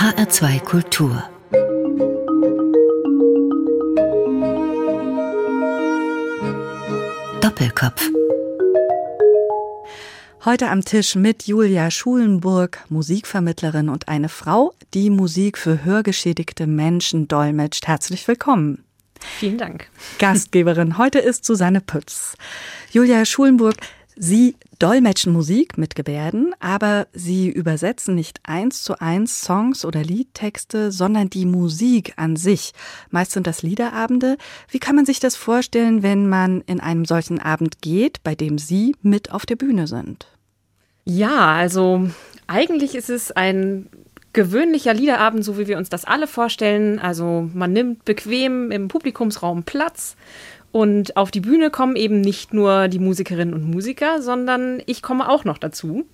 HR2 Kultur Doppelkopf Heute am Tisch mit Julia Schulenburg, Musikvermittlerin und eine Frau, die Musik für hörgeschädigte Menschen dolmetscht. Herzlich willkommen. Vielen Dank. Gastgeberin heute ist Susanne Pütz. Julia Schulenburg, Sie dolmetschen Musik mit Gebärden, aber Sie übersetzen nicht eins zu eins Songs oder Liedtexte, sondern die Musik an sich. Meist sind das Liederabende. Wie kann man sich das vorstellen, wenn man in einem solchen Abend geht, bei dem Sie mit auf der Bühne sind? Ja, also eigentlich ist es ein gewöhnlicher Liederabend, so wie wir uns das alle vorstellen. Also man nimmt bequem im Publikumsraum Platz und auf die Bühne kommen eben nicht nur die Musikerinnen und Musiker, sondern ich komme auch noch dazu.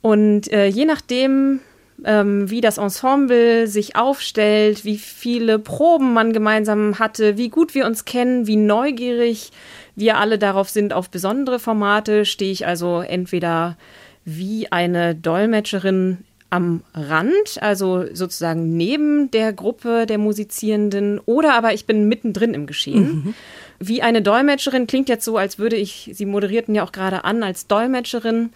Und äh, je nachdem, ähm, wie das Ensemble sich aufstellt, wie viele Proben man gemeinsam hatte, wie gut wir uns kennen, wie neugierig wir alle darauf sind, auf besondere Formate, stehe ich also entweder wie eine Dolmetscherin am Rand, also sozusagen neben der Gruppe der Musizierenden, oder aber ich bin mittendrin im Geschehen. Mhm. Wie eine Dolmetscherin klingt jetzt so, als würde ich, Sie moderierten ja auch gerade an als Dolmetscherin.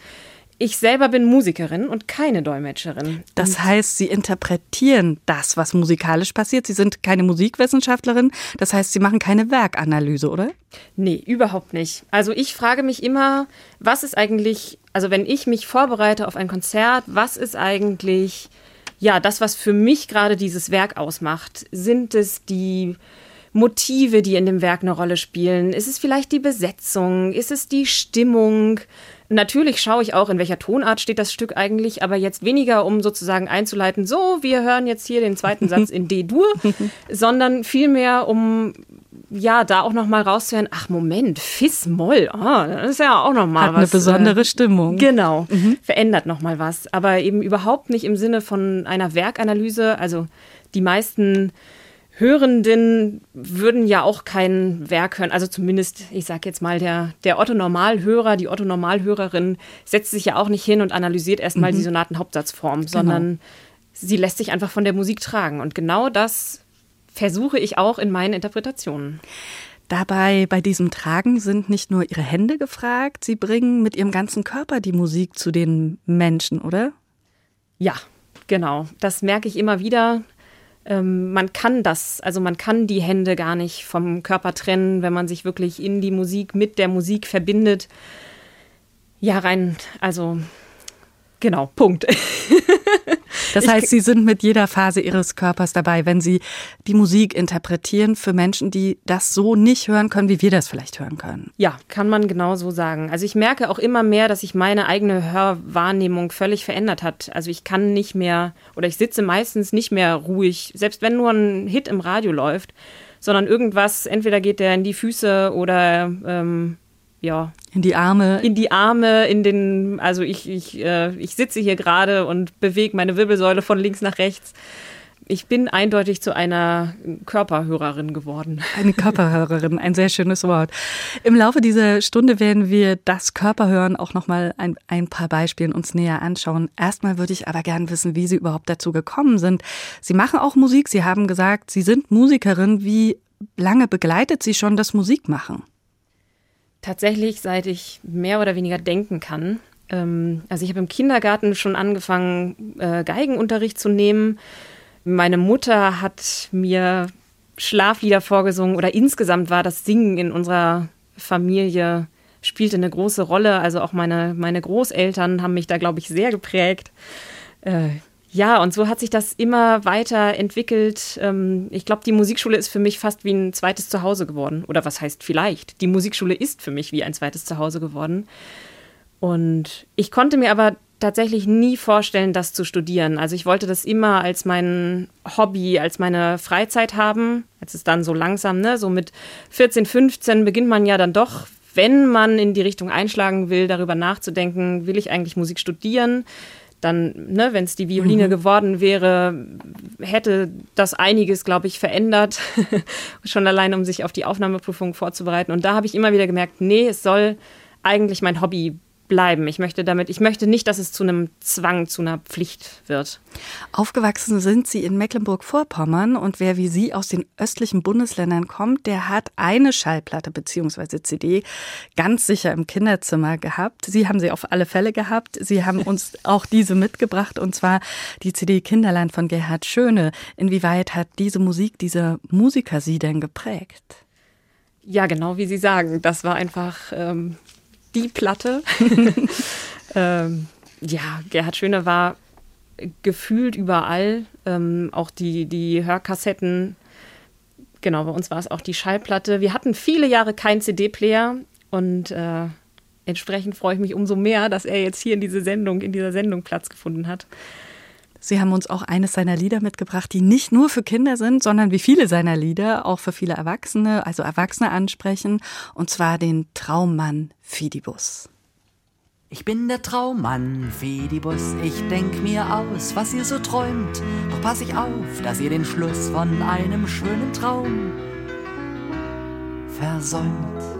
Ich selber bin Musikerin und keine Dolmetscherin. Das heißt, Sie interpretieren das, was musikalisch passiert. Sie sind keine Musikwissenschaftlerin. Das heißt, Sie machen keine Werkanalyse, oder? Nee, überhaupt nicht. Also ich frage mich immer, was ist eigentlich, also wenn ich mich vorbereite auf ein Konzert, was ist eigentlich, ja, das, was für mich gerade dieses Werk ausmacht? Sind es die Motive, die in dem Werk eine Rolle spielen? Ist es vielleicht die Besetzung? Ist es die Stimmung? Natürlich schaue ich auch, in welcher Tonart steht das Stück eigentlich, aber jetzt weniger, um sozusagen einzuleiten, so, wir hören jetzt hier den zweiten Satz in D-Dur, sondern vielmehr, um ja, da auch noch mal rauszuhören, ach Moment, Fis-Moll, oh, das ist ja auch noch mal Hat was. eine besondere äh, Stimmung. Genau, mhm. verändert noch mal was, aber eben überhaupt nicht im Sinne von einer Werkanalyse, also die meisten Hörenden würden ja auch kein Werk hören. Also zumindest, ich sage jetzt mal, der, der Otto-Normalhörer, die Otto-Normalhörerin setzt sich ja auch nicht hin und analysiert erstmal mhm. die Sonaten-Hauptsatzform, genau. sondern sie lässt sich einfach von der Musik tragen. Und genau das versuche ich auch in meinen Interpretationen. Dabei bei diesem Tragen sind nicht nur ihre Hände gefragt, sie bringen mit ihrem ganzen Körper die Musik zu den Menschen, oder? Ja, genau. Das merke ich immer wieder ähm, man kann das, also man kann die Hände gar nicht vom Körper trennen, wenn man sich wirklich in die Musik mit der Musik verbindet. Ja, rein, also genau, Punkt. Das heißt, Sie sind mit jeder Phase Ihres Körpers dabei, wenn Sie die Musik interpretieren für Menschen, die das so nicht hören können, wie wir das vielleicht hören können. Ja, kann man genau so sagen. Also ich merke auch immer mehr, dass sich meine eigene Hörwahrnehmung völlig verändert hat. Also ich kann nicht mehr oder ich sitze meistens nicht mehr ruhig, selbst wenn nur ein Hit im Radio läuft, sondern irgendwas, entweder geht der in die Füße oder ähm, ja. In die Arme. In die Arme, in den, also ich, ich, äh, ich sitze hier gerade und bewege meine Wirbelsäule von links nach rechts. Ich bin eindeutig zu einer Körperhörerin geworden. Eine Körperhörerin, ein sehr schönes Wort. Im Laufe dieser Stunde werden wir das Körperhören auch nochmal ein, ein paar Beispielen uns näher anschauen. Erstmal würde ich aber gern wissen, wie Sie überhaupt dazu gekommen sind. Sie machen auch Musik. Sie haben gesagt, Sie sind Musikerin. Wie lange begleitet Sie schon das Musikmachen? Tatsächlich, seit ich mehr oder weniger denken kann. Ähm, also ich habe im Kindergarten schon angefangen, äh, Geigenunterricht zu nehmen. Meine Mutter hat mir Schlaflieder vorgesungen oder insgesamt war das Singen in unserer Familie spielte eine große Rolle. Also auch meine, meine Großeltern haben mich da, glaube ich, sehr geprägt. Äh, ja, und so hat sich das immer weiter entwickelt. Ähm, ich glaube, die Musikschule ist für mich fast wie ein zweites Zuhause geworden. Oder was heißt vielleicht? Die Musikschule ist für mich wie ein zweites Zuhause geworden. Und ich konnte mir aber tatsächlich nie vorstellen, das zu studieren. Also ich wollte das immer als mein Hobby, als meine Freizeit haben. Als es dann so langsam, ne, so mit 14, 15 beginnt man ja dann doch, wenn man in die Richtung einschlagen will, darüber nachzudenken, will ich eigentlich Musik studieren? Dann, ne, wenn es die Violine mhm. geworden wäre, hätte das einiges, glaube ich, verändert. Schon allein, um sich auf die Aufnahmeprüfung vorzubereiten. Und da habe ich immer wieder gemerkt, nee, es soll eigentlich mein Hobby bleiben. Ich möchte damit, ich möchte nicht, dass es zu einem Zwang, zu einer Pflicht wird. Aufgewachsen sind Sie in Mecklenburg-Vorpommern und wer wie Sie aus den östlichen Bundesländern kommt, der hat eine Schallplatte bzw. CD ganz sicher im Kinderzimmer gehabt. Sie haben sie auf alle Fälle gehabt. Sie haben uns auch diese mitgebracht und zwar die CD Kinderland von Gerhard Schöne. Inwieweit hat diese Musik, dieser Musiker Sie denn geprägt? Ja, genau wie Sie sagen. Das war einfach ähm, die Platte. ähm, ja, Gerhard Schöne war gefühlt überall. Ähm, auch die, die Hörkassetten. Genau, bei uns war es auch die Schallplatte. Wir hatten viele Jahre keinen CD-Player und äh, entsprechend freue ich mich umso mehr, dass er jetzt hier in diese Sendung, in dieser Sendung Platz gefunden hat. Sie haben uns auch eines seiner Lieder mitgebracht, die nicht nur für Kinder sind, sondern wie viele seiner Lieder auch für viele Erwachsene, also Erwachsene ansprechen, und zwar den Traummann Fidibus. Ich bin der Traummann Fidibus, ich denk mir aus, was ihr so träumt, doch pass ich auf, dass ihr den Schluss von einem schönen Traum versäumt.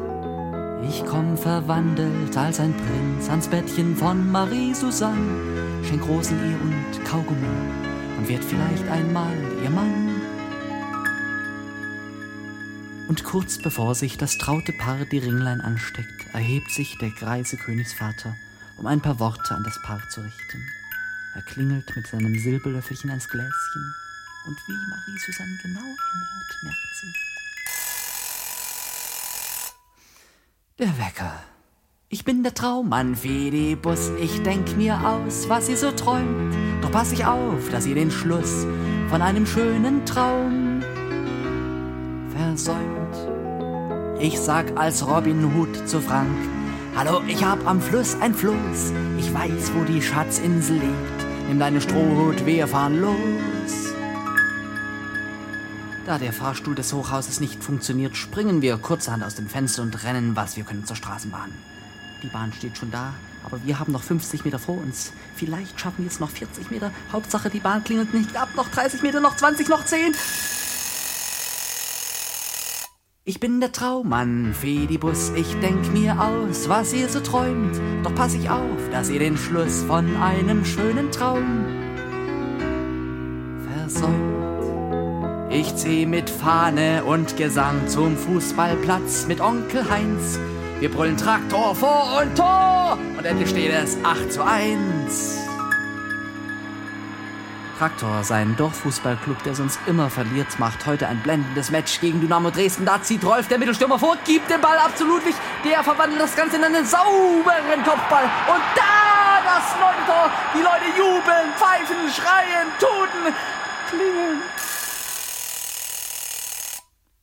Ich komm verwandelt als ein Prinz ans Bettchen von Marie Susanne schenk Rosen ihr und Kaugummi und wird vielleicht einmal ihr Mann. Und kurz bevor sich das traute Paar die Ringlein ansteckt, erhebt sich der greise Königsvater, um ein paar Worte an das Paar zu richten. Er klingelt mit seinem Silberlöffelchen ans Gläschen, und wie Marie Susanne genau hinhört, merkt sie. Der Wecker. Ich bin der Traummann Fidibus, ich denk mir aus, was ihr so träumt. Doch pass ich auf, dass ihr den Schluss von einem schönen Traum versäumt. Ich sag als Robin Hood zu Frank, Hallo, ich hab am Fluss ein Floß, ich weiß, wo die Schatzinsel liegt. Nimm deine Strohhut, wir fahren los. Da der Fahrstuhl des Hochhauses nicht funktioniert, springen wir kurzerhand aus dem Fenster und rennen, was wir können zur Straßenbahn. Die Bahn steht schon da, aber wir haben noch 50 Meter vor uns. Vielleicht schaffen wir jetzt noch 40 Meter. Hauptsache, die Bahn klingelt nicht ab. Noch 30 Meter, noch 20, noch 10. Ich bin der Traummann, Fedibus, ich denk mir aus, was ihr so träumt. Doch pass ich auf, dass ihr den Schluss von einem schönen Traum versäumt. Ich zieh mit Fahne und Gesang zum Fußballplatz mit Onkel Heinz. Wir brüllen Traktor vor und Tor und endlich steht es 8 zu 1. Traktor, sein Dorffußballclub, der sonst immer verliert, macht heute ein blendendes Match gegen Dynamo Dresden. Da zieht Rolf, der Mittelstürmer, vor, gibt den Ball ab zu Ludwig. Der verwandelt das Ganze in einen sauberen Kopfball. Und da das neunte Tor. Die Leute jubeln, pfeifen, schreien, tuten, klingeln.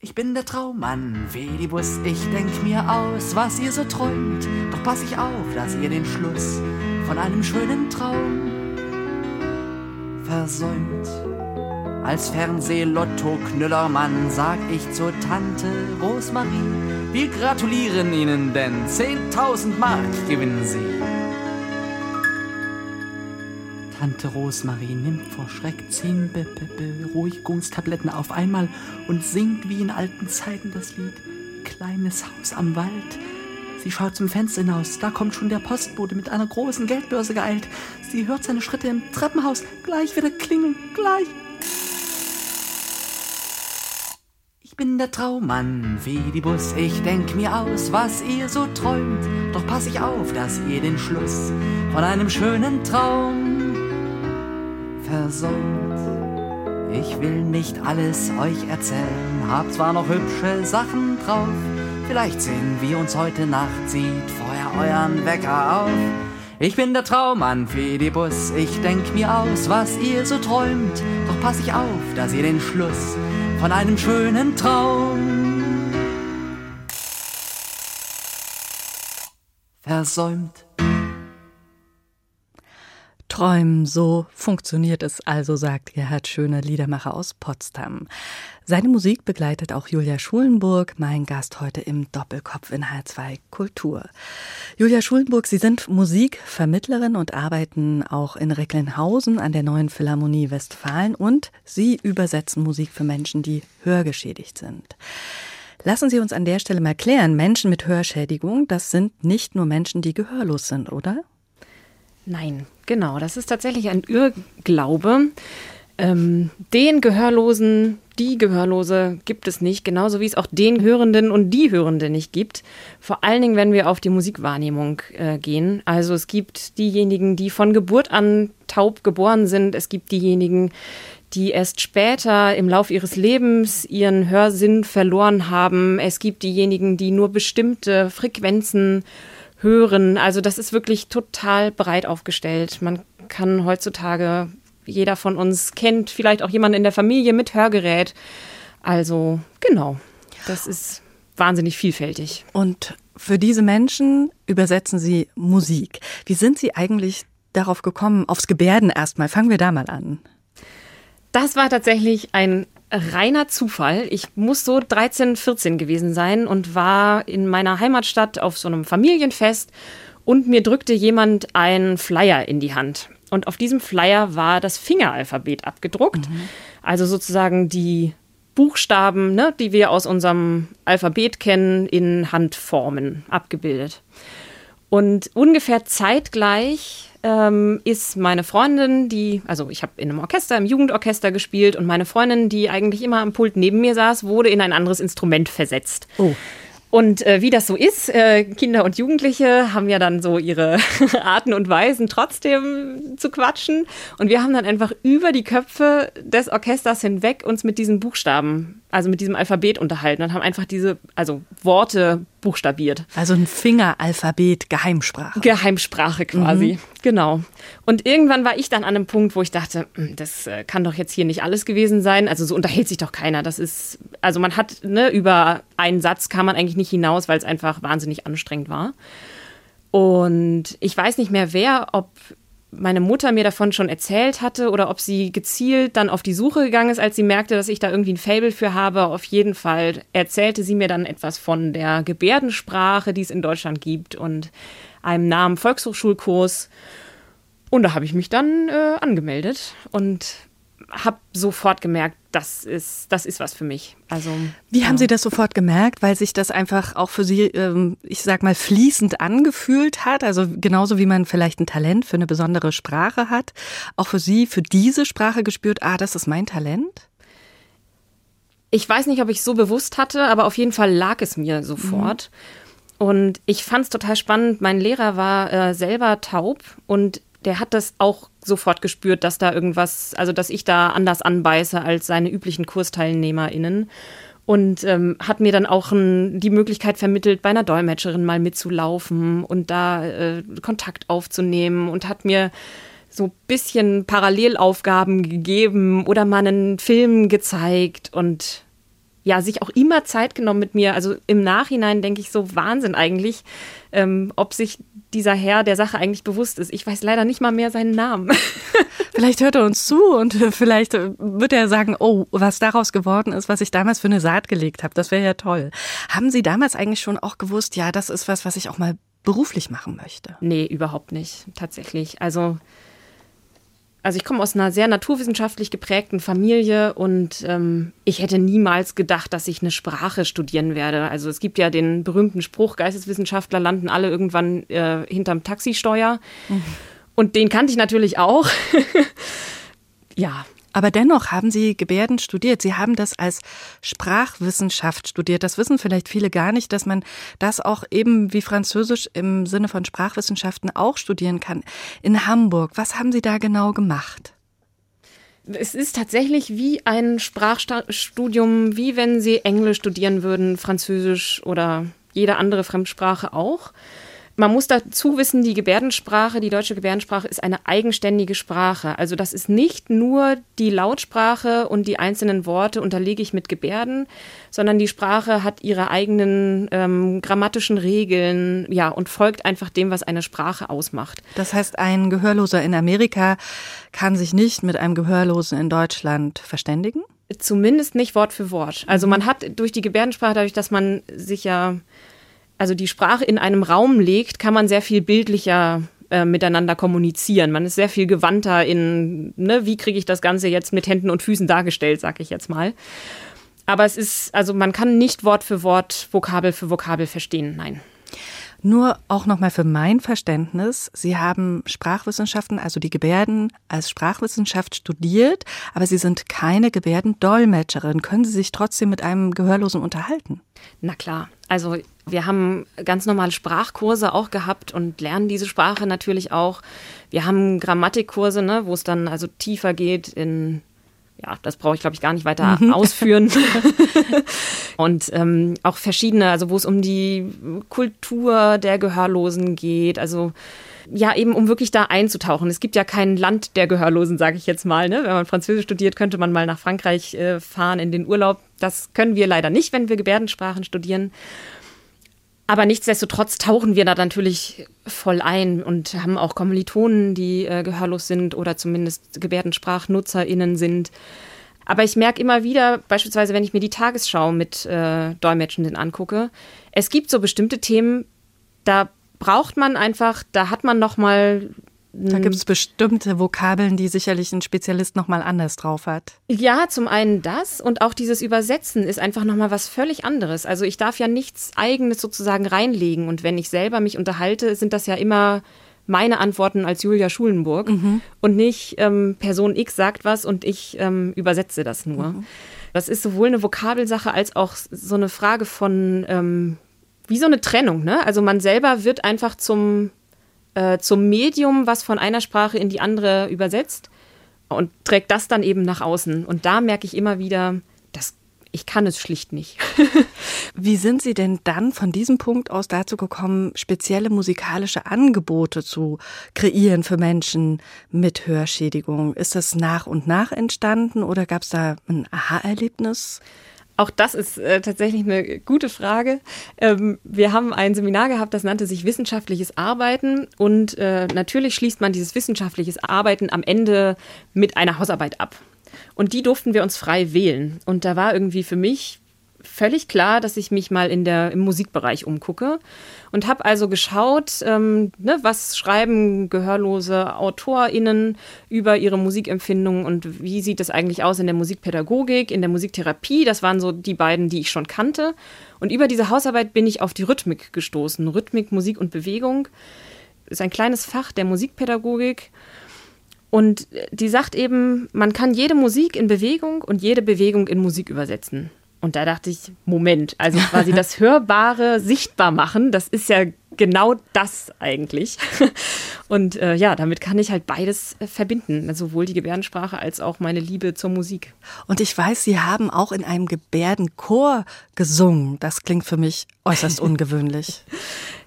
Ich bin der Traummann, Velibus, ich denk mir aus, was ihr so träumt. Doch pass ich auf, dass ihr den Schluss von einem schönen Traum versäumt. Als Fernsehlotto-Knüllermann sag ich zur Tante Rosmarie, wir gratulieren Ihnen, denn 10.000 Mark gewinnen Sie. Tante Rosmarie nimmt vor Schreck zehn Be Be Beruhigungstabletten auf einmal und singt wie in alten Zeiten das Lied Kleines Haus am Wald. Sie schaut zum Fenster hinaus, da kommt schon der Postbote mit einer großen Geldbörse geeilt. Sie hört seine Schritte im Treppenhaus, gleich wird er klingeln, gleich. Ich bin der Traummann, Fidibus, ich denk mir aus, was ihr so träumt. Doch pass ich auf, dass ihr den Schluss von einem schönen Traum versäumt. Ich will nicht alles euch erzählen, hab zwar noch hübsche Sachen drauf. Vielleicht sehen wir uns heute Nacht, zieht vorher euren Wecker auf. Ich bin der Traummann Fidibus, ich denk mir aus, was ihr so träumt. Doch pass ich auf, dass ihr den Schluss von einem schönen Traum versäumt. Träumen, so funktioniert es also, sagt Gerhard Schöne, Liedermacher aus Potsdam. Seine Musik begleitet auch Julia Schulenburg, mein Gast heute im Doppelkopf in H2 Kultur. Julia Schulenburg, Sie sind Musikvermittlerin und arbeiten auch in Recklinghausen an der Neuen Philharmonie Westfalen und Sie übersetzen Musik für Menschen, die hörgeschädigt sind. Lassen Sie uns an der Stelle mal klären, Menschen mit Hörschädigung, das sind nicht nur Menschen, die gehörlos sind, oder? Nein, genau, das ist tatsächlich ein Irrglaube. Ähm, den Gehörlosen, die Gehörlose gibt es nicht, genauso wie es auch den Hörenden und die Hörende nicht gibt. Vor allen Dingen, wenn wir auf die Musikwahrnehmung äh, gehen. Also es gibt diejenigen, die von Geburt an taub geboren sind. Es gibt diejenigen, die erst später im Lauf ihres Lebens ihren Hörsinn verloren haben. Es gibt diejenigen, die nur bestimmte Frequenzen hören. Also das ist wirklich total breit aufgestellt. Man kann heutzutage, jeder von uns kennt vielleicht auch jemanden in der Familie mit Hörgerät. Also genau, das ist wahnsinnig vielfältig. Und für diese Menschen übersetzen Sie Musik. Wie sind Sie eigentlich darauf gekommen, aufs Gebärden erstmal? Fangen wir da mal an. Das war tatsächlich ein reiner Zufall. Ich muss so 13, 14 gewesen sein und war in meiner Heimatstadt auf so einem Familienfest und mir drückte jemand einen Flyer in die Hand. Und auf diesem Flyer war das Fingeralphabet abgedruckt. Mhm. Also sozusagen die Buchstaben, ne, die wir aus unserem Alphabet kennen, in Handformen abgebildet. Und ungefähr zeitgleich ähm, ist meine Freundin, die, also ich habe in einem Orchester, im Jugendorchester gespielt und meine Freundin, die eigentlich immer am Pult neben mir saß, wurde in ein anderes Instrument versetzt. Oh. Und äh, wie das so ist, äh, Kinder und Jugendliche haben ja dann so ihre Arten und Weisen trotzdem zu quatschen. Und wir haben dann einfach über die Köpfe des Orchesters hinweg uns mit diesen Buchstaben, also mit diesem Alphabet unterhalten und haben einfach diese, also Worte buchstabiert. Also ein Fingeralphabet, Geheimsprache. Geheimsprache quasi, mhm. genau. Und irgendwann war ich dann an einem Punkt, wo ich dachte, hm, das äh, kann doch jetzt hier nicht alles gewesen sein. Also so unterhält sich doch keiner. Das ist, also man hat, ne, über einen Satz kam man eigentlich nicht hinaus, weil es einfach wahnsinnig anstrengend war. Und ich weiß nicht mehr wer, ob meine Mutter mir davon schon erzählt hatte oder ob sie gezielt dann auf die Suche gegangen ist, als sie merkte, dass ich da irgendwie ein Fable für habe. Auf jeden Fall erzählte sie mir dann etwas von der Gebärdensprache, die es in Deutschland gibt und einem Namen Volkshochschulkurs. Und da habe ich mich dann äh, angemeldet und habe sofort gemerkt, das ist, das ist was für mich. Also, Wie ja. haben Sie das sofort gemerkt? Weil sich das einfach auch für Sie, ähm, ich sag mal, fließend angefühlt hat? Also genauso wie man vielleicht ein Talent für eine besondere Sprache hat, auch für Sie, für diese Sprache gespürt, ah, das ist mein Talent? Ich weiß nicht, ob ich es so bewusst hatte, aber auf jeden Fall lag es mir sofort. Mhm. Und ich fand es total spannend. Mein Lehrer war äh, selber taub und der hat das auch sofort gespürt, dass da irgendwas, also dass ich da anders anbeiße als seine üblichen KursteilnehmerInnen. Und ähm, hat mir dann auch ein, die Möglichkeit vermittelt, bei einer Dolmetscherin mal mitzulaufen und da äh, Kontakt aufzunehmen und hat mir so ein bisschen Parallelaufgaben gegeben oder mal einen Film gezeigt und ja, sich auch immer Zeit genommen mit mir. Also im Nachhinein denke ich so Wahnsinn eigentlich, ähm, ob sich dieser Herr der Sache eigentlich bewusst ist. Ich weiß leider nicht mal mehr seinen Namen. vielleicht hört er uns zu und vielleicht wird er sagen, oh, was daraus geworden ist, was ich damals für eine Saat gelegt habe. Das wäre ja toll. Haben Sie damals eigentlich schon auch gewusst, ja, das ist was, was ich auch mal beruflich machen möchte? Nee, überhaupt nicht, tatsächlich. Also also ich komme aus einer sehr naturwissenschaftlich geprägten Familie und ähm, ich hätte niemals gedacht, dass ich eine Sprache studieren werde. Also es gibt ja den berühmten Spruch, Geisteswissenschaftler landen alle irgendwann äh, hinterm Taxisteuer. Mhm. Und den kannte ich natürlich auch. ja, aber dennoch haben Sie Gebärden studiert. Sie haben das als Sprachwissenschaft studiert. Das wissen vielleicht viele gar nicht, dass man das auch eben wie Französisch im Sinne von Sprachwissenschaften auch studieren kann. In Hamburg. Was haben Sie da genau gemacht? Es ist tatsächlich wie ein Sprachstudium, wie wenn Sie Englisch studieren würden, Französisch oder jede andere Fremdsprache auch. Man muss dazu wissen, die Gebärdensprache, die deutsche Gebärdensprache ist eine eigenständige Sprache. Also das ist nicht nur die Lautsprache und die einzelnen Worte unterlege ich mit Gebärden, sondern die Sprache hat ihre eigenen ähm, grammatischen Regeln, ja, und folgt einfach dem, was eine Sprache ausmacht. Das heißt, ein Gehörloser in Amerika kann sich nicht mit einem Gehörlosen in Deutschland verständigen? Zumindest nicht Wort für Wort. Also man hat durch die Gebärdensprache, dadurch, dass man sich ja also die Sprache in einem Raum legt, kann man sehr viel bildlicher äh, miteinander kommunizieren. Man ist sehr viel gewandter in, ne, wie kriege ich das Ganze jetzt mit Händen und Füßen dargestellt, sag ich jetzt mal. Aber es ist, also man kann nicht Wort für Wort, Vokabel für Vokabel verstehen, nein. Nur auch nochmal für mein Verständnis. Sie haben Sprachwissenschaften, also die Gebärden als Sprachwissenschaft studiert, aber Sie sind keine Gebärdendolmetscherin. Können Sie sich trotzdem mit einem Gehörlosen unterhalten? Na klar. Also wir haben ganz normale Sprachkurse auch gehabt und lernen diese Sprache natürlich auch. Wir haben Grammatikkurse, ne, wo es dann also tiefer geht in ja, das brauche ich, glaube ich, gar nicht weiter mhm. ausführen. und ähm, auch verschiedene, also wo es um die Kultur der Gehörlosen geht, also ja, eben um wirklich da einzutauchen. Es gibt ja kein Land der Gehörlosen, sage ich jetzt mal. Ne? Wenn man Französisch studiert, könnte man mal nach Frankreich äh, fahren in den Urlaub. Das können wir leider nicht, wenn wir Gebärdensprachen studieren. Aber nichtsdestotrotz tauchen wir da natürlich voll ein und haben auch Kommilitonen, die äh, gehörlos sind oder zumindest GebärdensprachnutzerInnen sind. Aber ich merke immer wieder, beispielsweise, wenn ich mir die Tagesschau mit äh, Dolmetschenden angucke, es gibt so bestimmte Themen, da braucht man einfach, da hat man noch mal da gibt es bestimmte Vokabeln, die sicherlich ein Spezialist nochmal anders drauf hat. Ja, zum einen das und auch dieses Übersetzen ist einfach nochmal was völlig anderes. Also ich darf ja nichts Eigenes sozusagen reinlegen und wenn ich selber mich unterhalte, sind das ja immer meine Antworten als Julia Schulenburg mhm. und nicht ähm, Person X sagt was und ich ähm, übersetze das nur. Mhm. Das ist sowohl eine Vokabelsache als auch so eine Frage von, ähm, wie so eine Trennung. Ne? Also man selber wird einfach zum äh, zum Medium, was von einer Sprache in die andere übersetzt und trägt das dann eben nach außen. Und da merke ich immer wieder, dass ich kann es schlicht nicht. Wie sind Sie denn dann von diesem Punkt aus dazu gekommen, spezielle musikalische Angebote zu kreieren für Menschen mit Hörschädigung? Ist das nach und nach entstanden oder gab es da ein Aha-Erlebnis? Auch das ist äh, tatsächlich eine gute Frage. Ähm, wir haben ein Seminar gehabt, das nannte sich wissenschaftliches Arbeiten. Und äh, natürlich schließt man dieses wissenschaftliches Arbeiten am Ende mit einer Hausarbeit ab. Und die durften wir uns frei wählen. Und da war irgendwie für mich völlig klar, dass ich mich mal in der, im Musikbereich umgucke und habe also geschaut, ähm, ne, was schreiben gehörlose AutorInnen über ihre Musikempfindungen und wie sieht das eigentlich aus in der Musikpädagogik, in der Musiktherapie. Das waren so die beiden, die ich schon kannte. Und über diese Hausarbeit bin ich auf die Rhythmik gestoßen. Rhythmik, Musik und Bewegung ist ein kleines Fach der Musikpädagogik. Und die sagt eben, man kann jede Musik in Bewegung und jede Bewegung in Musik übersetzen. Und da dachte ich, Moment, also quasi das Hörbare sichtbar machen, das ist ja genau das eigentlich. Und äh, ja, damit kann ich halt beides äh, verbinden, sowohl die Gebärdensprache als auch meine Liebe zur Musik. Und ich weiß, Sie haben auch in einem Gebärdenchor gesungen. Das klingt für mich äußerst ungewöhnlich.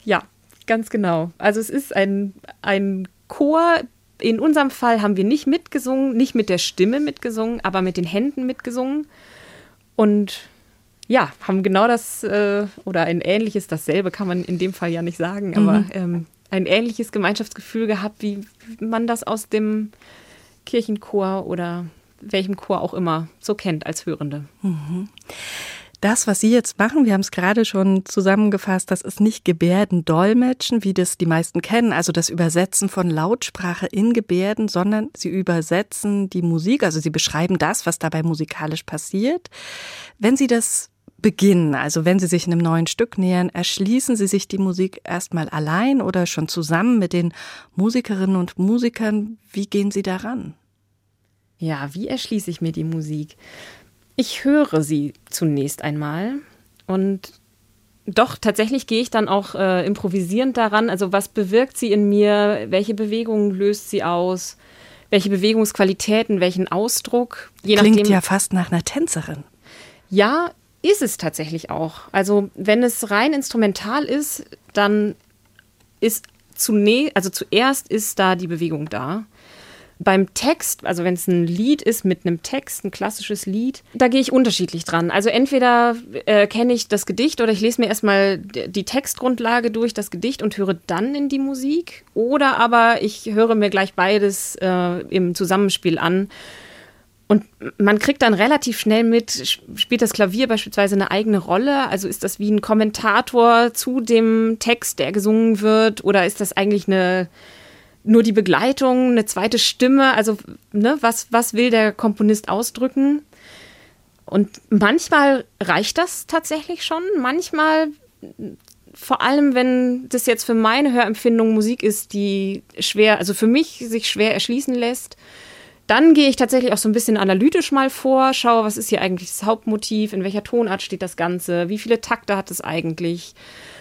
ja, ganz genau. Also es ist ein, ein Chor, in unserem Fall haben wir nicht mitgesungen, nicht mit der Stimme mitgesungen, aber mit den Händen mitgesungen. Und ja, haben genau das äh, oder ein ähnliches, dasselbe kann man in dem Fall ja nicht sagen, aber mhm. ähm, ein ähnliches Gemeinschaftsgefühl gehabt, wie man das aus dem Kirchenchor oder welchem Chor auch immer so kennt als Hörende. Mhm. Das, was Sie jetzt machen, wir haben es gerade schon zusammengefasst, das ist nicht Gebärdendolmetschen, wie das die meisten kennen, also das Übersetzen von Lautsprache in Gebärden, sondern Sie übersetzen die Musik, also Sie beschreiben das, was dabei musikalisch passiert. Wenn Sie das beginnen, also wenn Sie sich einem neuen Stück nähern, erschließen Sie sich die Musik erstmal allein oder schon zusammen mit den Musikerinnen und Musikern? Wie gehen Sie daran? Ja, wie erschließe ich mir die Musik? Ich höre sie zunächst einmal und doch, tatsächlich gehe ich dann auch äh, improvisierend daran. Also was bewirkt sie in mir? Welche Bewegungen löst sie aus? Welche Bewegungsqualitäten, welchen Ausdruck? Je Klingt nachdem, ja fast nach einer Tänzerin. Ja, ist es tatsächlich auch. Also wenn es rein instrumental ist, dann ist zunächst, also zuerst ist da die Bewegung da. Beim Text, also wenn es ein Lied ist mit einem Text, ein klassisches Lied, da gehe ich unterschiedlich dran. Also entweder äh, kenne ich das Gedicht oder ich lese mir erstmal die Textgrundlage durch, das Gedicht und höre dann in die Musik. Oder aber ich höre mir gleich beides äh, im Zusammenspiel an. Und man kriegt dann relativ schnell mit, spielt das Klavier beispielsweise eine eigene Rolle? Also ist das wie ein Kommentator zu dem Text, der gesungen wird? Oder ist das eigentlich eine nur die Begleitung, eine zweite Stimme, also ne, was, was will der Komponist ausdrücken? und manchmal reicht das tatsächlich schon. Manchmal, vor allem wenn das jetzt für meine Hörempfindung Musik ist, die schwer, also für mich sich schwer erschließen lässt, dann gehe ich tatsächlich auch so ein bisschen analytisch mal vor, schaue, was ist hier eigentlich das Hauptmotiv, in welcher Tonart steht das Ganze, wie viele Takte hat es eigentlich.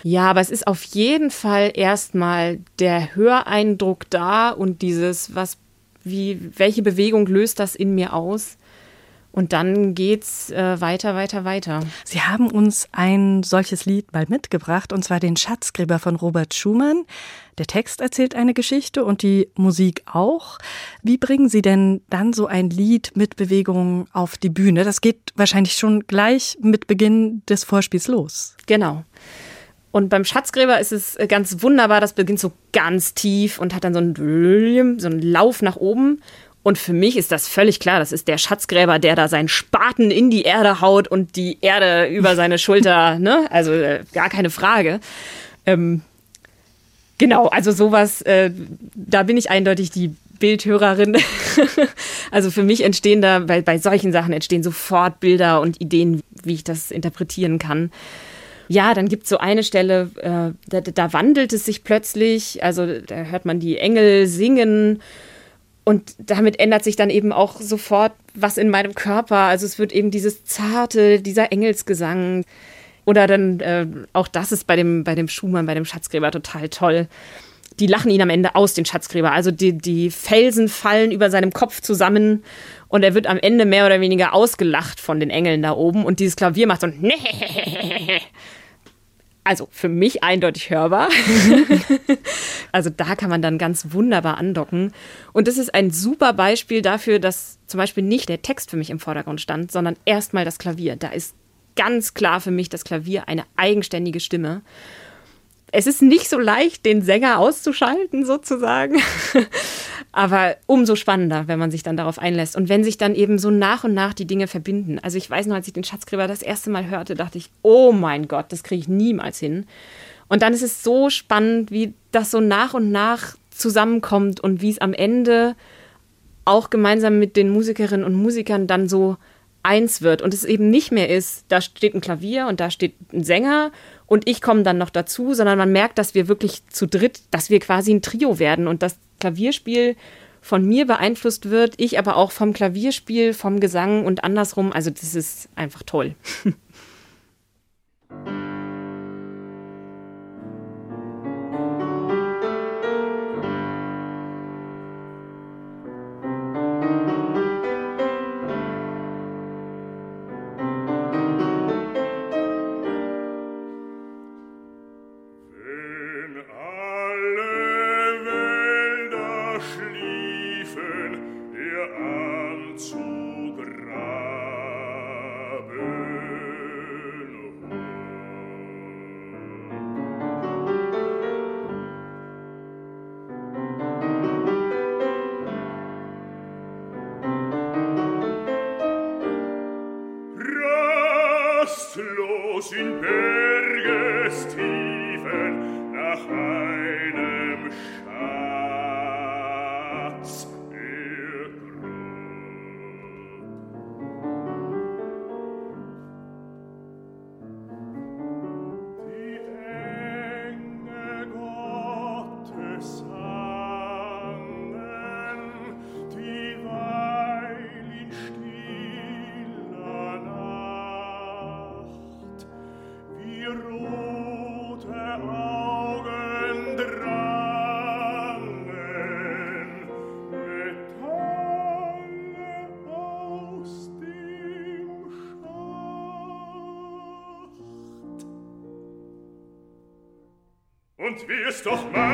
Ja, aber es ist auf jeden Fall erstmal der Höreindruck da und dieses, was, wie, welche Bewegung löst das in mir aus? Und dann geht's äh, weiter, weiter, weiter. Sie haben uns ein solches Lied mal mitgebracht, und zwar den Schatzgräber von Robert Schumann. Der Text erzählt eine Geschichte und die Musik auch. Wie bringen Sie denn dann so ein Lied mit Bewegung auf die Bühne? Das geht wahrscheinlich schon gleich mit Beginn des Vorspiels los. Genau. Und beim Schatzgräber ist es äh, ganz wunderbar, das beginnt so ganz tief und hat dann so einen, so einen Lauf nach oben. Und für mich ist das völlig klar. Das ist der Schatzgräber, der da seinen Spaten in die Erde haut und die Erde über seine Schulter, ne? Also äh, gar keine Frage. Ähm, genau, also sowas, äh, da bin ich eindeutig die Bildhörerin. also für mich entstehen da, bei, bei solchen Sachen entstehen sofort Bilder und Ideen, wie ich das interpretieren kann. Ja, dann gibt es so eine Stelle, äh, da, da wandelt es sich plötzlich, also da hört man die Engel singen und damit ändert sich dann eben auch sofort was in meinem Körper. Also es wird eben dieses zarte, dieser Engelsgesang. Oder dann, äh, auch das ist bei dem, bei dem Schumann, bei dem Schatzgräber total toll. Die lachen ihn am Ende aus, den Schatzgräber. Also die, die Felsen fallen über seinem Kopf zusammen und er wird am Ende mehr oder weniger ausgelacht von den Engeln da oben. Und dieses Klavier macht so ein also für mich eindeutig hörbar. also da kann man dann ganz wunderbar andocken. Und das ist ein super Beispiel dafür, dass zum Beispiel nicht der Text für mich im Vordergrund stand, sondern erstmal das Klavier. Da ist ganz klar für mich das Klavier eine eigenständige Stimme. Es ist nicht so leicht, den Sänger auszuschalten, sozusagen. Aber umso spannender, wenn man sich dann darauf einlässt. Und wenn sich dann eben so nach und nach die Dinge verbinden. Also ich weiß noch, als ich den Schatzgräber das erste Mal hörte, dachte ich, oh mein Gott, das kriege ich niemals hin. Und dann ist es so spannend, wie das so nach und nach zusammenkommt und wie es am Ende auch gemeinsam mit den Musikerinnen und Musikern dann so eins wird und es eben nicht mehr ist, da steht ein Klavier und da steht ein Sänger und ich komme dann noch dazu, sondern man merkt, dass wir wirklich zu dritt, dass wir quasi ein Trio werden und das Klavierspiel von mir beeinflusst wird, ich aber auch vom Klavierspiel, vom Gesang und andersrum. Also das ist einfach toll. und wirst doch mein.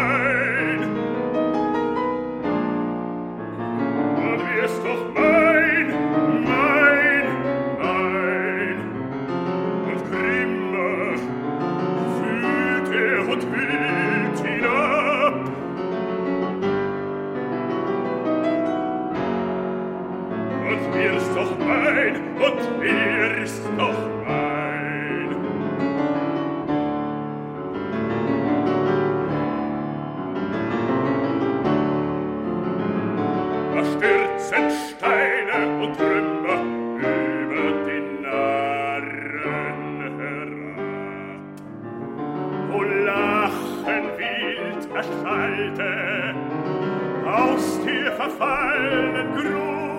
scheite aus dir verfallenen Grund.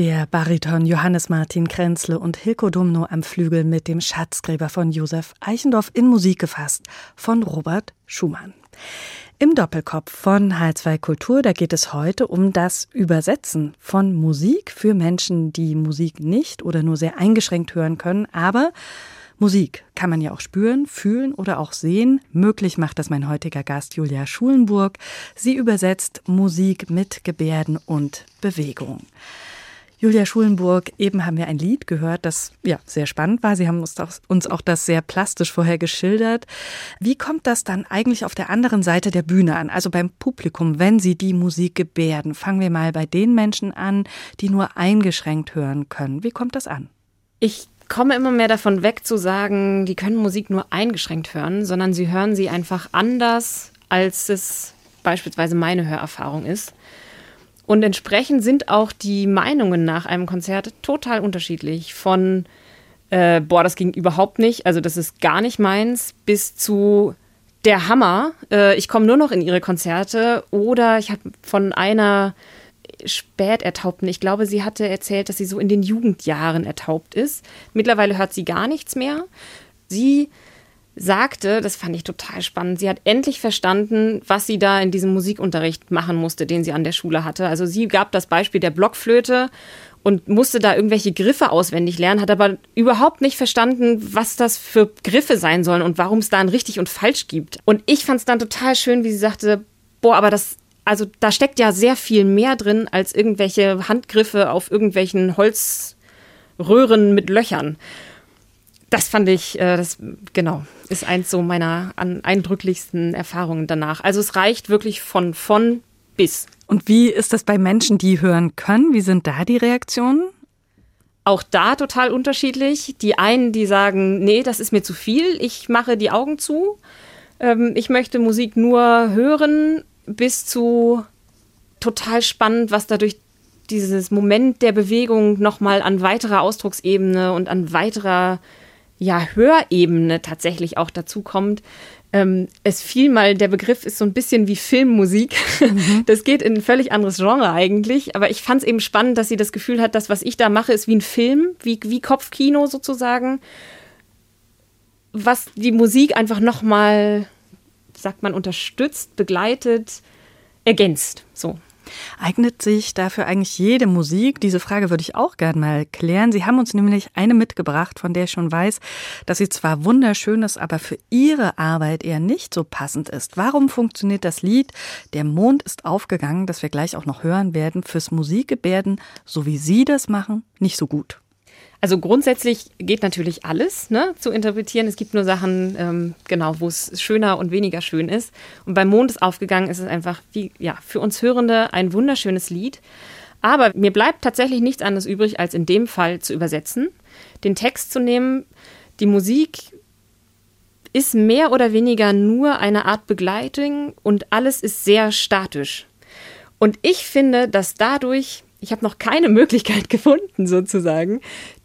Der Bariton Johannes Martin Krenzle und Hilko Dumno am Flügel mit dem Schatzgräber von Josef Eichendorff in Musik gefasst von Robert Schumann. Im Doppelkopf von H2 Kultur, da geht es heute um das Übersetzen von Musik für Menschen, die Musik nicht oder nur sehr eingeschränkt hören können, aber Musik kann man ja auch spüren, fühlen oder auch sehen. Möglich macht das mein heutiger Gast Julia Schulenburg. Sie übersetzt Musik mit Gebärden und Bewegung. Julia Schulenburg, eben haben wir ein Lied gehört, das ja sehr spannend war. Sie haben uns auch, uns auch das sehr plastisch vorher geschildert. Wie kommt das dann eigentlich auf der anderen Seite der Bühne an, also beim Publikum, wenn Sie die Musik gebärden? Fangen wir mal bei den Menschen an, die nur eingeschränkt hören können. Wie kommt das an? Ich komme immer mehr davon weg zu sagen, die können Musik nur eingeschränkt hören, sondern sie hören sie einfach anders, als es beispielsweise meine Hörerfahrung ist. Und entsprechend sind auch die Meinungen nach einem Konzert total unterschiedlich. Von, äh, boah, das ging überhaupt nicht, also das ist gar nicht meins, bis zu der Hammer, äh, ich komme nur noch in ihre Konzerte. Oder ich habe von einer spät ertaubten, ich glaube, sie hatte erzählt, dass sie so in den Jugendjahren ertaubt ist. Mittlerweile hört sie gar nichts mehr. Sie sagte, das fand ich total spannend, sie hat endlich verstanden, was sie da in diesem Musikunterricht machen musste, den sie an der Schule hatte. Also sie gab das Beispiel der Blockflöte und musste da irgendwelche Griffe auswendig lernen, hat aber überhaupt nicht verstanden, was das für Griffe sein sollen und warum es da ein richtig und falsch gibt. Und ich fand es dann total schön, wie sie sagte, boah, aber das also da steckt ja sehr viel mehr drin als irgendwelche Handgriffe auf irgendwelchen Holzröhren mit Löchern das fand ich, äh, das genau, ist eins so meiner an, eindrücklichsten Erfahrungen danach. Also es reicht wirklich von von bis. Und wie ist das bei Menschen, die hören können? Wie sind da die Reaktionen? Auch da total unterschiedlich. Die einen, die sagen, nee, das ist mir zu viel, ich mache die Augen zu. Ähm, ich möchte Musik nur hören, bis zu total spannend, was dadurch dieses Moment der Bewegung nochmal an weiterer Ausdrucksebene und an weiterer ja, Hörebene tatsächlich auch dazu kommt. Ähm, es fiel mal, der Begriff ist so ein bisschen wie Filmmusik. Mhm. Das geht in ein völlig anderes Genre eigentlich. Aber ich fand es eben spannend, dass sie das Gefühl hat, das, was ich da mache, ist wie ein Film, wie, wie Kopfkino sozusagen. Was die Musik einfach nochmal, sagt man, unterstützt, begleitet, ergänzt. So. Eignet sich dafür eigentlich jede Musik? Diese Frage würde ich auch gerne mal klären. Sie haben uns nämlich eine mitgebracht, von der ich schon weiß, dass sie zwar wunderschön ist, aber für Ihre Arbeit eher nicht so passend ist. Warum funktioniert das Lied Der Mond ist aufgegangen, das wir gleich auch noch hören werden, fürs Musikgebärden, so wie Sie das machen, nicht so gut? Also grundsätzlich geht natürlich alles ne, zu interpretieren. Es gibt nur Sachen, ähm, genau, wo es schöner und weniger schön ist. Und beim Mond ist aufgegangen, ist es einfach wie, ja, für uns Hörende ein wunderschönes Lied. Aber mir bleibt tatsächlich nichts anderes übrig, als in dem Fall zu übersetzen, den Text zu nehmen. Die Musik ist mehr oder weniger nur eine Art Begleitung und alles ist sehr statisch. Und ich finde, dass dadurch, ich habe noch keine Möglichkeit gefunden, sozusagen,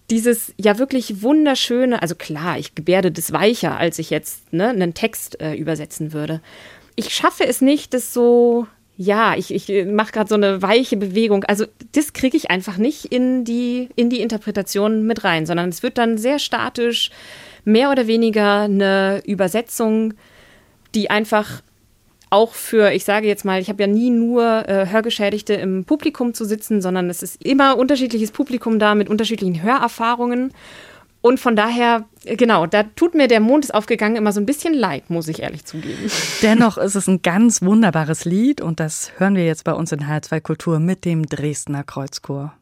dieses ja wirklich wunderschöne, also klar, ich gebärde das weicher, als ich jetzt ne, einen Text äh, übersetzen würde. Ich schaffe es nicht, das so, ja, ich, ich mache gerade so eine weiche Bewegung. Also das kriege ich einfach nicht in die, in die Interpretation mit rein, sondern es wird dann sehr statisch, mehr oder weniger eine Übersetzung, die einfach auch für, ich sage jetzt mal, ich habe ja nie nur äh, Hörgeschädigte im Publikum zu sitzen, sondern es ist immer unterschiedliches Publikum da mit unterschiedlichen Hörerfahrungen. Und von daher, äh, genau, da tut mir der Mond ist aufgegangen immer so ein bisschen leid, muss ich ehrlich zugeben. Dennoch ist es ein ganz wunderbares Lied und das hören wir jetzt bei uns in H2 Kultur mit dem Dresdner Kreuzchor.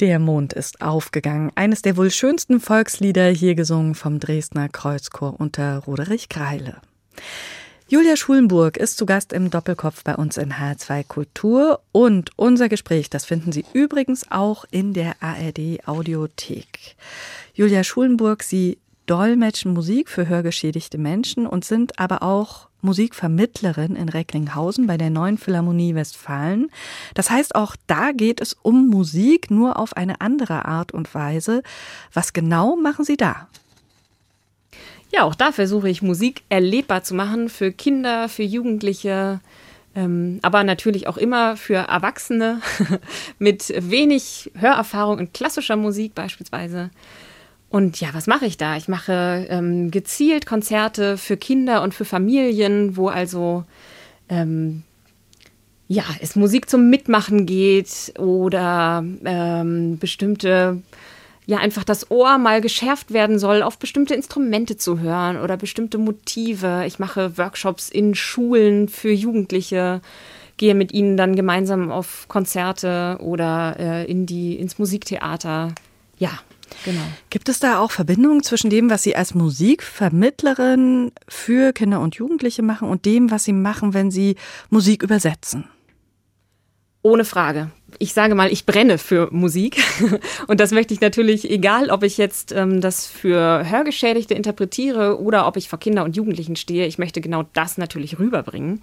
Der Mond ist aufgegangen. Eines der wohl schönsten Volkslieder, hier gesungen vom Dresdner Kreuzchor unter Roderich Kreile. Julia Schulenburg ist zu Gast im Doppelkopf bei uns in H2 Kultur und unser Gespräch, das finden Sie übrigens auch in der ARD Audiothek. Julia Schulenburg, Sie dolmetschen Musik für hörgeschädigte Menschen und sind aber auch Musikvermittlerin in Recklinghausen bei der Neuen Philharmonie Westfalen. Das heißt, auch da geht es um Musik, nur auf eine andere Art und Weise. Was genau machen Sie da? Ja, auch da versuche ich Musik erlebbar zu machen für Kinder, für Jugendliche, ähm, aber natürlich auch immer für Erwachsene mit wenig Hörerfahrung in klassischer Musik beispielsweise. Und ja, was mache ich da? Ich mache ähm, gezielt Konzerte für Kinder und für Familien, wo also ähm, ja, es Musik zum Mitmachen geht oder ähm, bestimmte, ja, einfach das Ohr mal geschärft werden soll, auf bestimmte Instrumente zu hören oder bestimmte Motive. Ich mache Workshops in Schulen für Jugendliche, gehe mit ihnen dann gemeinsam auf Konzerte oder äh, in die, ins Musiktheater. Ja, Genau. Gibt es da auch Verbindungen zwischen dem, was Sie als Musikvermittlerin für Kinder und Jugendliche machen und dem, was Sie machen, wenn Sie Musik übersetzen? Ohne Frage. Ich sage mal, ich brenne für Musik. Und das möchte ich natürlich, egal ob ich jetzt ähm, das für Hörgeschädigte interpretiere oder ob ich vor Kinder und Jugendlichen stehe, ich möchte genau das natürlich rüberbringen.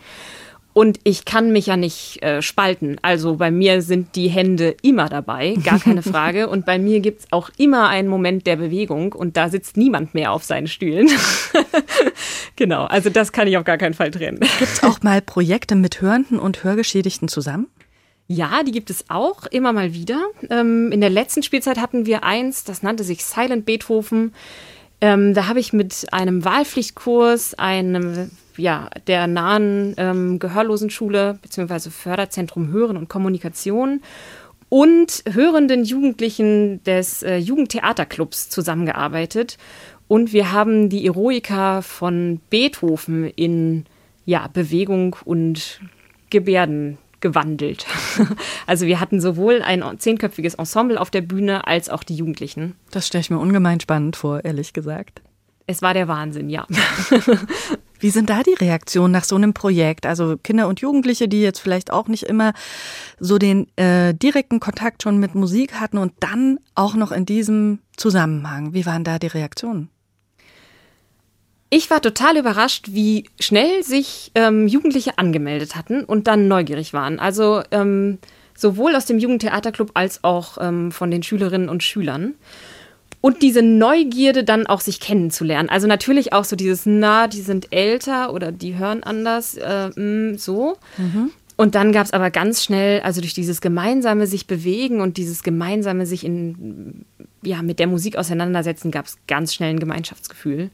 Und ich kann mich ja nicht äh, spalten. Also bei mir sind die Hände immer dabei, gar keine Frage. Und bei mir gibt es auch immer einen Moment der Bewegung und da sitzt niemand mehr auf seinen Stühlen. genau, also das kann ich auf gar keinen Fall trennen. Gibt es auch mal Projekte mit Hörenden und Hörgeschädigten zusammen? Ja, die gibt es auch immer mal wieder. Ähm, in der letzten Spielzeit hatten wir eins, das nannte sich Silent Beethoven. Ähm, da habe ich mit einem Wahlpflichtkurs, einem ja, der nahen ähm, Gehörlosenschule bzw. Förderzentrum Hören und Kommunikation und hörenden Jugendlichen des äh, Jugendtheaterclubs zusammengearbeitet. Und wir haben die Eroika von Beethoven in ja, Bewegung und Gebärden gewandelt. Also wir hatten sowohl ein zehnköpfiges Ensemble auf der Bühne als auch die Jugendlichen. Das stelle ich mir ungemein spannend vor, ehrlich gesagt. Es war der Wahnsinn, ja. Wie sind da die Reaktionen nach so einem Projekt? Also Kinder und Jugendliche, die jetzt vielleicht auch nicht immer so den äh, direkten Kontakt schon mit Musik hatten und dann auch noch in diesem Zusammenhang. Wie waren da die Reaktionen? Ich war total überrascht, wie schnell sich ähm, Jugendliche angemeldet hatten und dann neugierig waren. Also ähm, sowohl aus dem Jugendtheaterclub als auch ähm, von den Schülerinnen und Schülern und diese Neugierde dann auch sich kennenzulernen. Also natürlich auch so dieses, na, die sind älter oder die hören anders, äh, mh, mm, so. Mhm. Und dann gab es aber ganz schnell, also durch dieses gemeinsame sich bewegen und dieses gemeinsame sich in, ja, mit der Musik auseinandersetzen, gab es ganz schnell ein Gemeinschaftsgefühl.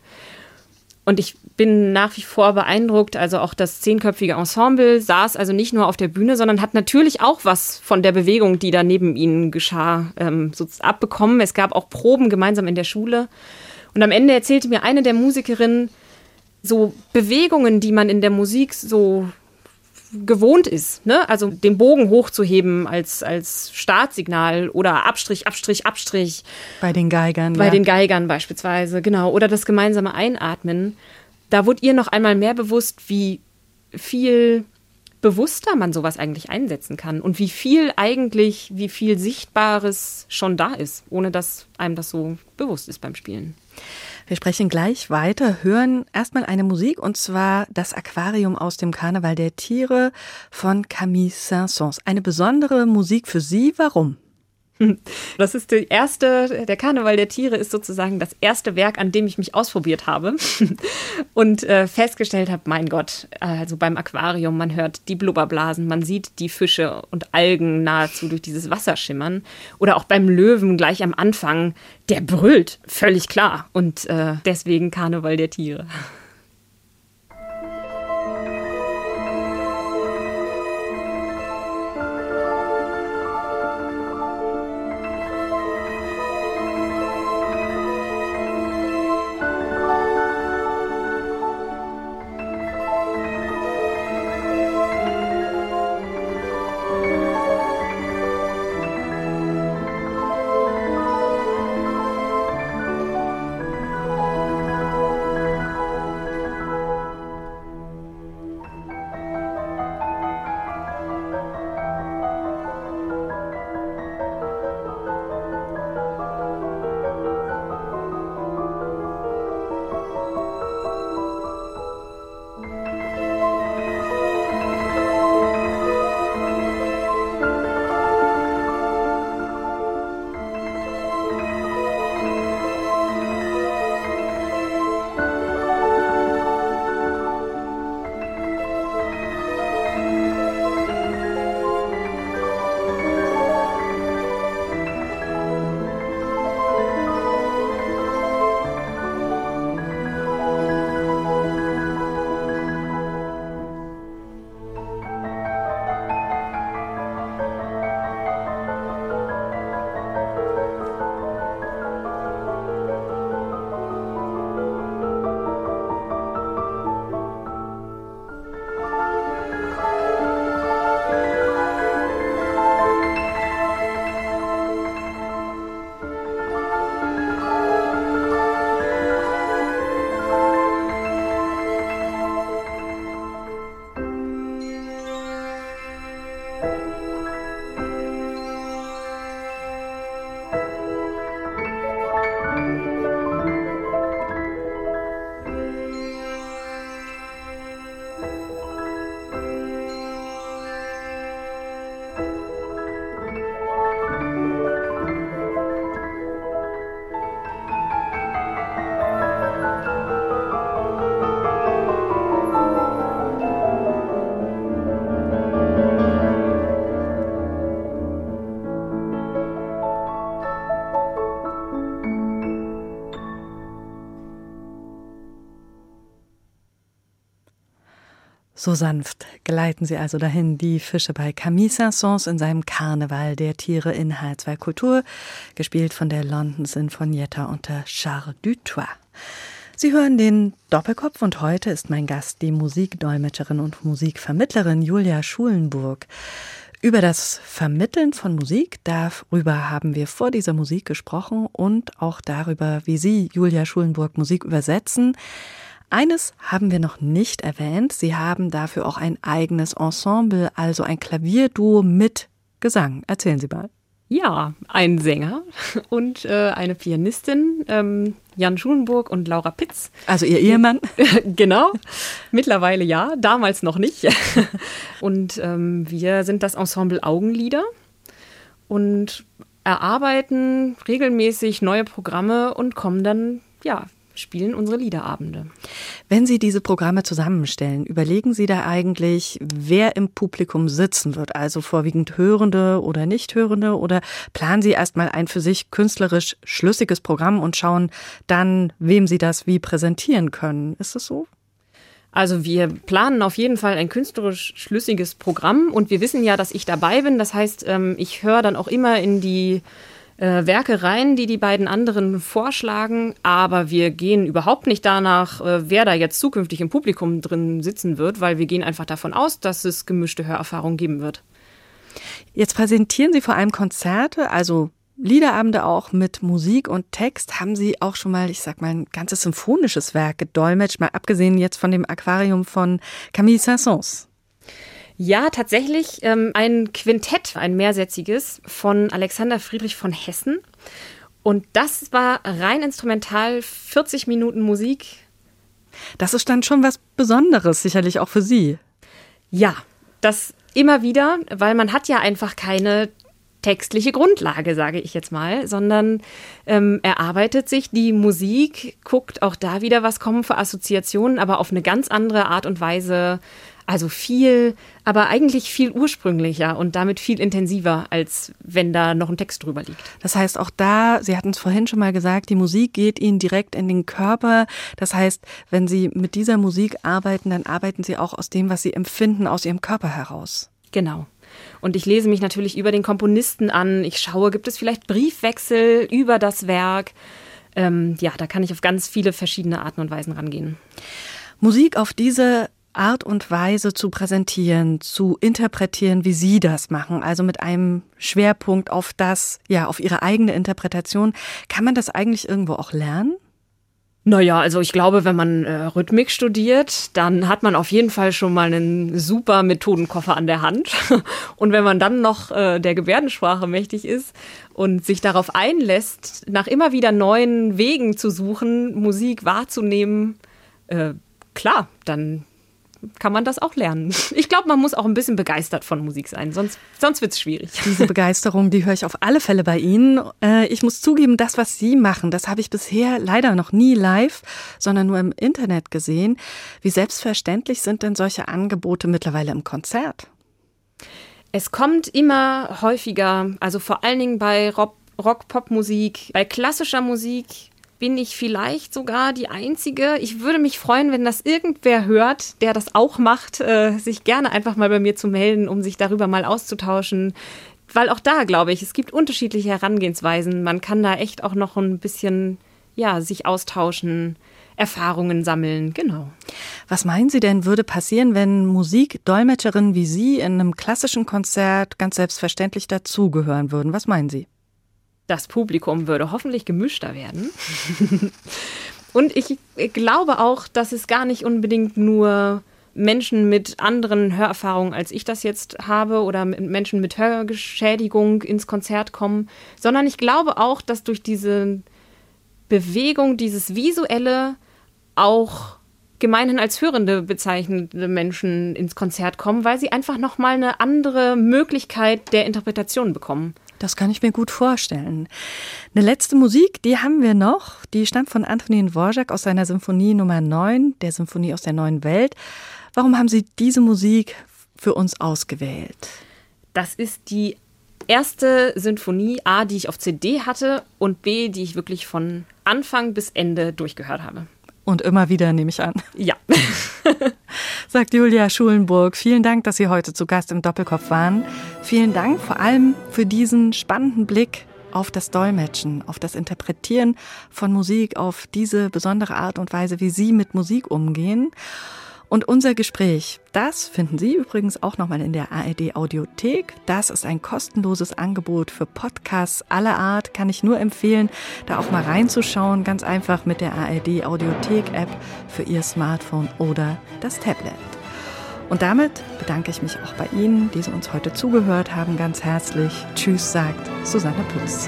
Und ich bin nach wie vor beeindruckt. Also auch das zehnköpfige Ensemble saß also nicht nur auf der Bühne, sondern hat natürlich auch was von der Bewegung, die da neben ihnen geschah, ähm, so abbekommen. Es gab auch Proben gemeinsam in der Schule. Und am Ende erzählte mir eine der Musikerinnen so Bewegungen, die man in der Musik so gewohnt ist. Ne? Also den Bogen hochzuheben als, als Startsignal oder Abstrich, Abstrich, Abstrich. Bei den Geigern. Bei ja. den Geigern beispielsweise, genau. Oder das gemeinsame Einatmen. Da wurde ihr noch einmal mehr bewusst, wie viel bewusster man sowas eigentlich einsetzen kann und wie viel eigentlich, wie viel Sichtbares schon da ist, ohne dass einem das so bewusst ist beim Spielen. Wir sprechen gleich weiter, hören erstmal eine Musik und zwar das Aquarium aus dem Karneval der Tiere von Camille Saint-Saëns. Eine besondere Musik für Sie. Warum? Das ist die erste, der Karneval der Tiere ist sozusagen das erste Werk, an dem ich mich ausprobiert habe und äh, festgestellt habe, mein Gott, also beim Aquarium, man hört die Blubberblasen, man sieht die Fische und Algen nahezu durch dieses Wasser schimmern. Oder auch beim Löwen gleich am Anfang, der brüllt, völlig klar. Und äh, deswegen Karneval der Tiere. So sanft gleiten sie also dahin, die Fische bei Camille Saint-Saëns in seinem Karneval der Tiere in H2 Kultur, gespielt von der London Sinfonietta unter Charles Dutoit. Sie hören den Doppelkopf und heute ist mein Gast die Musikdolmetscherin und Musikvermittlerin Julia Schulenburg. Über das Vermitteln von Musik, darüber haben wir vor dieser Musik gesprochen und auch darüber, wie Sie, Julia Schulenburg, Musik übersetzen. Eines haben wir noch nicht erwähnt. Sie haben dafür auch ein eigenes Ensemble, also ein Klavierduo mit Gesang. Erzählen Sie mal. Ja, ein Sänger und äh, eine Pianistin, ähm, Jan Schulenburg und Laura Pitz. Also Ihr Ehemann? genau, mittlerweile ja, damals noch nicht. und ähm, wir sind das Ensemble Augenlieder und erarbeiten regelmäßig neue Programme und kommen dann ja spielen unsere Liederabende. Wenn Sie diese Programme zusammenstellen, überlegen Sie da eigentlich, wer im Publikum sitzen wird, also vorwiegend Hörende oder Nichthörende, oder planen Sie erstmal ein für sich künstlerisch schlüssiges Programm und schauen dann, wem Sie das wie präsentieren können? Ist es so? Also wir planen auf jeden Fall ein künstlerisch schlüssiges Programm und wir wissen ja, dass ich dabei bin. Das heißt, ähm, ich höre dann auch immer in die äh, Werke rein, die die beiden anderen vorschlagen, aber wir gehen überhaupt nicht danach, äh, wer da jetzt zukünftig im Publikum drin sitzen wird, weil wir gehen einfach davon aus, dass es gemischte Hörerfahrung geben wird. Jetzt präsentieren Sie vor allem Konzerte, also Liederabende auch mit Musik und Text. Haben Sie auch schon mal, ich sag mal, ein ganzes symphonisches Werk gedolmetscht, mal abgesehen jetzt von dem Aquarium von Camille Saint-Saëns? Ja, tatsächlich ähm, ein Quintett, ein mehrsätziges von Alexander Friedrich von Hessen. Und das war rein instrumental, 40 Minuten Musik. Das ist dann schon was Besonderes, sicherlich auch für Sie. Ja, das immer wieder, weil man hat ja einfach keine textliche Grundlage, sage ich jetzt mal, sondern ähm, erarbeitet sich die Musik, guckt auch da wieder, was kommen für Assoziationen, aber auf eine ganz andere Art und Weise also viel, aber eigentlich viel ursprünglicher und damit viel intensiver, als wenn da noch ein Text drüber liegt. Das heißt, auch da, Sie hatten es vorhin schon mal gesagt, die Musik geht Ihnen direkt in den Körper. Das heißt, wenn Sie mit dieser Musik arbeiten, dann arbeiten Sie auch aus dem, was Sie empfinden, aus Ihrem Körper heraus. Genau. Und ich lese mich natürlich über den Komponisten an. Ich schaue, gibt es vielleicht Briefwechsel über das Werk? Ähm, ja, da kann ich auf ganz viele verschiedene Arten und Weisen rangehen. Musik auf diese Art und Weise zu präsentieren, zu interpretieren, wie Sie das machen, also mit einem Schwerpunkt auf das, ja, auf Ihre eigene Interpretation. Kann man das eigentlich irgendwo auch lernen? Naja, also ich glaube, wenn man äh, Rhythmik studiert, dann hat man auf jeden Fall schon mal einen super Methodenkoffer an der Hand. Und wenn man dann noch äh, der Gebärdensprache mächtig ist und sich darauf einlässt, nach immer wieder neuen Wegen zu suchen, Musik wahrzunehmen, äh, klar, dann kann man das auch lernen. Ich glaube, man muss auch ein bisschen begeistert von Musik sein, sonst, sonst wird es schwierig. Diese Begeisterung, die höre ich auf alle Fälle bei Ihnen. Äh, ich muss zugeben, das, was Sie machen, das habe ich bisher leider noch nie live, sondern nur im Internet gesehen. Wie selbstverständlich sind denn solche Angebote mittlerweile im Konzert? Es kommt immer häufiger, also vor allen Dingen bei Rock-Pop-Musik, bei klassischer Musik bin ich vielleicht sogar die Einzige. Ich würde mich freuen, wenn das irgendwer hört, der das auch macht, äh, sich gerne einfach mal bei mir zu melden, um sich darüber mal auszutauschen. Weil auch da, glaube ich, es gibt unterschiedliche Herangehensweisen. Man kann da echt auch noch ein bisschen, ja, sich austauschen. Erfahrungen sammeln, genau. Was meinen Sie denn, würde passieren, wenn Musikdolmetscherinnen wie Sie in einem klassischen Konzert ganz selbstverständlich dazugehören würden? Was meinen Sie? Das Publikum würde hoffentlich gemischter werden. Und ich glaube auch, dass es gar nicht unbedingt nur Menschen mit anderen Hörerfahrungen, als ich das jetzt habe, oder Menschen mit Hörgeschädigung ins Konzert kommen, sondern ich glaube auch, dass durch diese Bewegung, dieses Visuelle auch gemeinhin als Hörende bezeichnende Menschen ins Konzert kommen, weil sie einfach nochmal eine andere Möglichkeit der Interpretation bekommen. Das kann ich mir gut vorstellen. Eine letzte Musik, die haben wir noch. Die stammt von Antonin Dvorak aus seiner Symphonie Nummer 9, der Symphonie aus der neuen Welt. Warum haben Sie diese Musik für uns ausgewählt? Das ist die erste Symphonie A, die ich auf CD hatte und B, die ich wirklich von Anfang bis Ende durchgehört habe. Und immer wieder, nehme ich an. Ja. sagt Julia Schulenburg. Vielen Dank, dass Sie heute zu Gast im Doppelkopf waren. Vielen Dank vor allem für diesen spannenden Blick auf das Dolmetschen, auf das Interpretieren von Musik, auf diese besondere Art und Weise, wie Sie mit Musik umgehen. Und unser Gespräch, das finden Sie übrigens auch nochmal in der ARD Audiothek. Das ist ein kostenloses Angebot für Podcasts aller Art. Kann ich nur empfehlen, da auch mal reinzuschauen. Ganz einfach mit der ARD Audiothek App für Ihr Smartphone oder das Tablet. Und damit bedanke ich mich auch bei Ihnen, die Sie uns heute zugehört haben, ganz herzlich. Tschüss, sagt Susanne Putz.